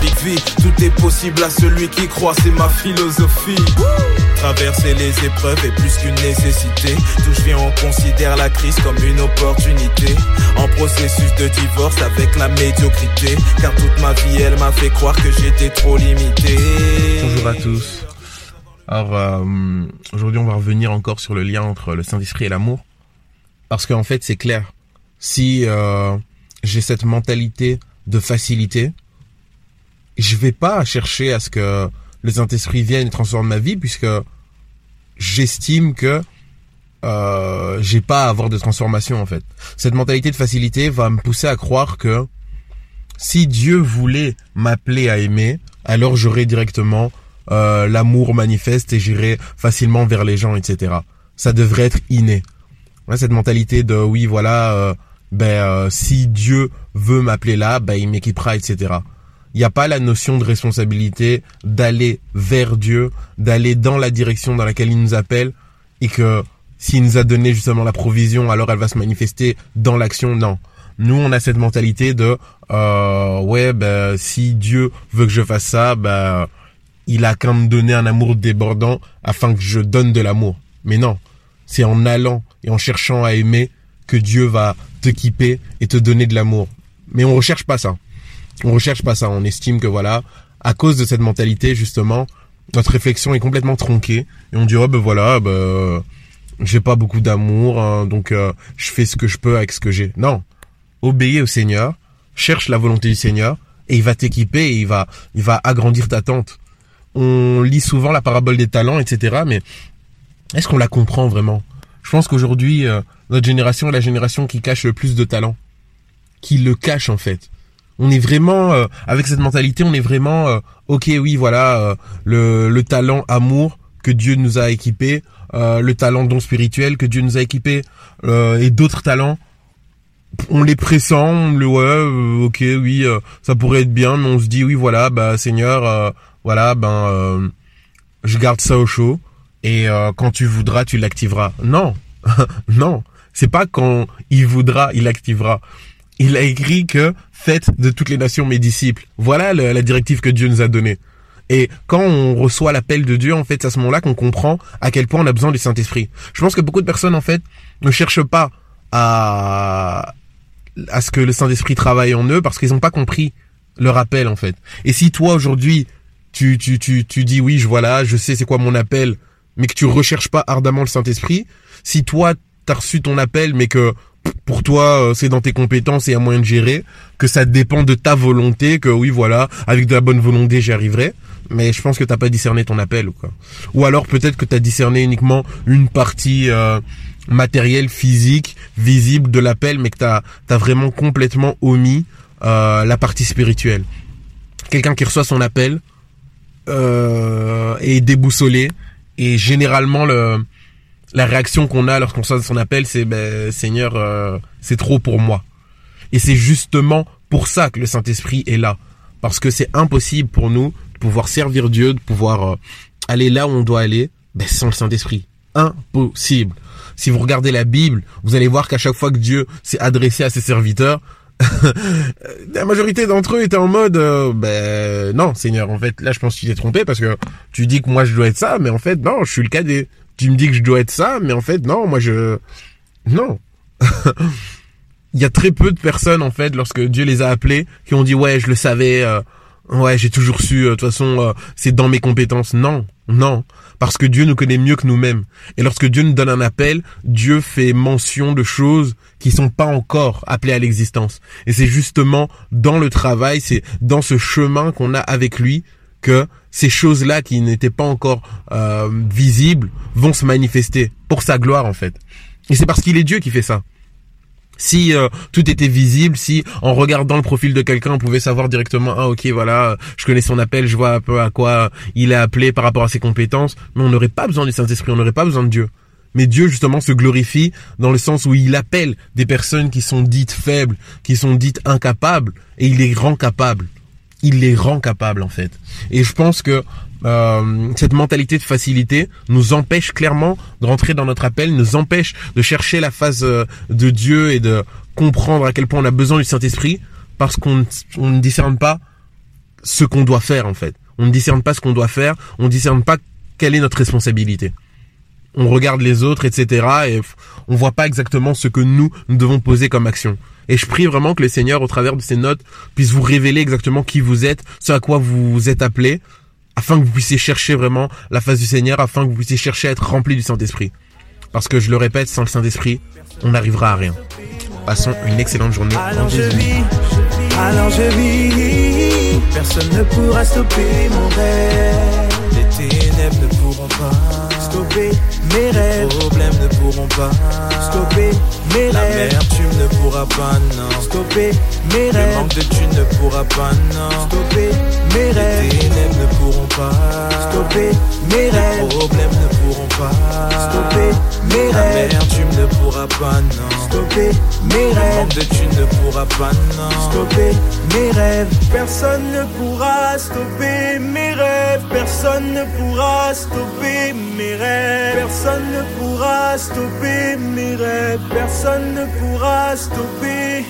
Big V, tout est possible à celui qui croit, c'est ma philosophie. Traverser les épreuves est plus qu'une nécessité. D'où je viens, on considère la crise comme une opportunité. En processus de divorce avec la médiocrité. Car toute ma vie, elle m'a fait croire que j'étais trop limité. Bonjour à tous. Alors euh, aujourd'hui, on va revenir encore sur le lien entre le Saint-Esprit et l'amour. Parce qu'en fait, c'est clair. Si euh, j'ai cette mentalité de facilité, je vais pas chercher à ce que le Saint-Esprit vienne et transforme ma vie puisque j'estime que euh, j'ai pas à avoir de transformation en fait. Cette mentalité de facilité va me pousser à croire que si Dieu voulait m'appeler à aimer, alors j'aurais directement euh, l'amour manifeste et j'irai facilement vers les gens, etc. Ça devrait être inné. Cette mentalité de oui voilà, euh, ben euh, si Dieu veut m'appeler là, ben il m'équipera, etc il n'y a pas la notion de responsabilité d'aller vers Dieu, d'aller dans la direction dans laquelle il nous appelle et que s'il nous a donné justement la provision, alors elle va se manifester dans l'action. Non. Nous, on a cette mentalité de euh, ouais, ben si Dieu veut que je fasse ça, ben il a qu'à me donner un amour débordant afin que je donne de l'amour. Mais non, c'est en allant et en cherchant à aimer que Dieu va t'équiper et te donner de l'amour. Mais on recherche pas ça. On recherche pas ça. On estime que voilà, à cause de cette mentalité justement, notre réflexion est complètement tronquée et on dirait ben voilà, ben j'ai pas beaucoup d'amour, hein, donc euh, je fais ce que je peux avec ce que j'ai. Non, obéis au Seigneur, cherche la volonté du Seigneur et il va t'équiper et il va il va agrandir ta tente. On lit souvent la parabole des talents, etc. Mais est-ce qu'on la comprend vraiment? Je pense qu'aujourd'hui euh, notre génération est la génération qui cache le plus de talent, qui le cache en fait. On est vraiment euh, avec cette mentalité, on est vraiment euh, ok, oui, voilà, euh, le, le talent amour que Dieu nous a équipé, le talent don spirituel que Dieu nous a équipé et d'autres talents. On les pressent, on le ouais, ok, oui, ça pourrait être bien, mais on se dit oui, voilà, bah Seigneur, voilà, ben je garde ça au chaud et quand tu voudras, tu l'activeras. Non, non, c'est pas quand il voudra, il l'activera il a écrit que faites de toutes les nations mes disciples. Voilà la directive que Dieu nous a donnée. Et quand on reçoit l'appel de Dieu, en fait, c'est à ce moment-là qu'on comprend à quel point on a besoin du Saint-Esprit. Je pense que beaucoup de personnes, en fait, ne cherchent pas à, à ce que le Saint-Esprit travaille en eux parce qu'ils n'ont pas compris leur appel, en fait. Et si toi, aujourd'hui, tu, tu, tu, tu dis oui, je voilà, je sais c'est quoi mon appel, mais que tu recherches pas ardemment le Saint-Esprit, si toi, t'as reçu ton appel, mais que pour toi euh, c'est dans tes compétences et à moyen de gérer, que ça dépend de ta volonté, que oui voilà, avec de la bonne volonté j'y arriverai. Mais je pense que t'as pas discerné ton appel ou quoi. Ou alors peut-être que t'as discerné uniquement une partie euh, matérielle, physique, visible de l'appel, mais que t'as as vraiment complètement omis euh, la partie spirituelle. Quelqu'un qui reçoit son appel euh, est déboussolé et généralement le la réaction qu'on a lorsqu'on sonne son appel, c'est ben, Seigneur, euh, c'est trop pour moi. Et c'est justement pour ça que le Saint-Esprit est là. Parce que c'est impossible pour nous de pouvoir servir Dieu, de pouvoir euh, aller là où on doit aller, ben, sans le Saint-Esprit. Impossible. Si vous regardez la Bible, vous allez voir qu'à chaque fois que Dieu s'est adressé à ses serviteurs, la majorité d'entre eux étaient en mode euh, ben non Seigneur en fait là je pense que tu t'es trompé parce que tu dis que moi je dois être ça mais en fait non je suis le cadet tu me dis que je dois être ça, mais en fait, non, moi je... Non. Il y a très peu de personnes, en fait, lorsque Dieu les a appelés, qui ont dit, ouais, je le savais, euh, ouais, j'ai toujours su, euh, de toute façon, euh, c'est dans mes compétences. Non, non. Parce que Dieu nous connaît mieux que nous-mêmes. Et lorsque Dieu nous donne un appel, Dieu fait mention de choses qui sont pas encore appelées à l'existence. Et c'est justement dans le travail, c'est dans ce chemin qu'on a avec lui que ces choses-là qui n'étaient pas encore euh, visibles vont se manifester pour sa gloire en fait. Et c'est parce qu'il est Dieu qui fait ça. Si euh, tout était visible, si en regardant le profil de quelqu'un, on pouvait savoir directement ah ok voilà, je connais son appel, je vois un peu à quoi il est appelé par rapport à ses compétences, mais on n'aurait pas besoin du Saint-Esprit, on n'aurait pas besoin de Dieu. Mais Dieu justement se glorifie dans le sens où il appelle des personnes qui sont dites faibles, qui sont dites incapables, et il les rend capables il les rend capables en fait. Et je pense que euh, cette mentalité de facilité nous empêche clairement de rentrer dans notre appel, nous empêche de chercher la phase euh, de Dieu et de comprendre à quel point on a besoin du Saint-Esprit parce qu'on on ne discerne pas ce qu'on doit faire en fait. On ne discerne pas ce qu'on doit faire, on ne discerne pas quelle est notre responsabilité. On regarde les autres, etc. et on voit pas exactement ce que nous, nous devons poser comme action. Et je prie vraiment que le Seigneur, au travers de ces notes, puisse vous révéler exactement qui vous êtes, ce à quoi vous êtes appelé, afin que vous puissiez chercher vraiment la face du Seigneur, afin que vous puissiez chercher à être rempli du Saint-Esprit. Parce que je le répète, sans le Saint-Esprit, on n'arrivera à rien. Passons une excellente journée. Alors je vis, alors je vis, personne ne pourra stopper mon rêve. Les ténèbres ne pourront pas stopper mes rêves. Les problèmes ne pourront pas stopper mes La rêves. L'amertume ne pourra pas, non. Stopper mes Le rêves. manque de thunes ne pourra pas, non. Stopper mes Stopper mes Les rêves. problèmes ne pourront pas Stopper mes rêves. L'amertume ne pourra pas, non. Stopper mes Le rêves. de thunes ne pourra pas, non. Stopper mes rêves. Personne ne pourra stopper mes rêves. Personne ne pourra stopper mes rêves. Personne ne pourra stopper mes rêves. Personne ne pourra stopper.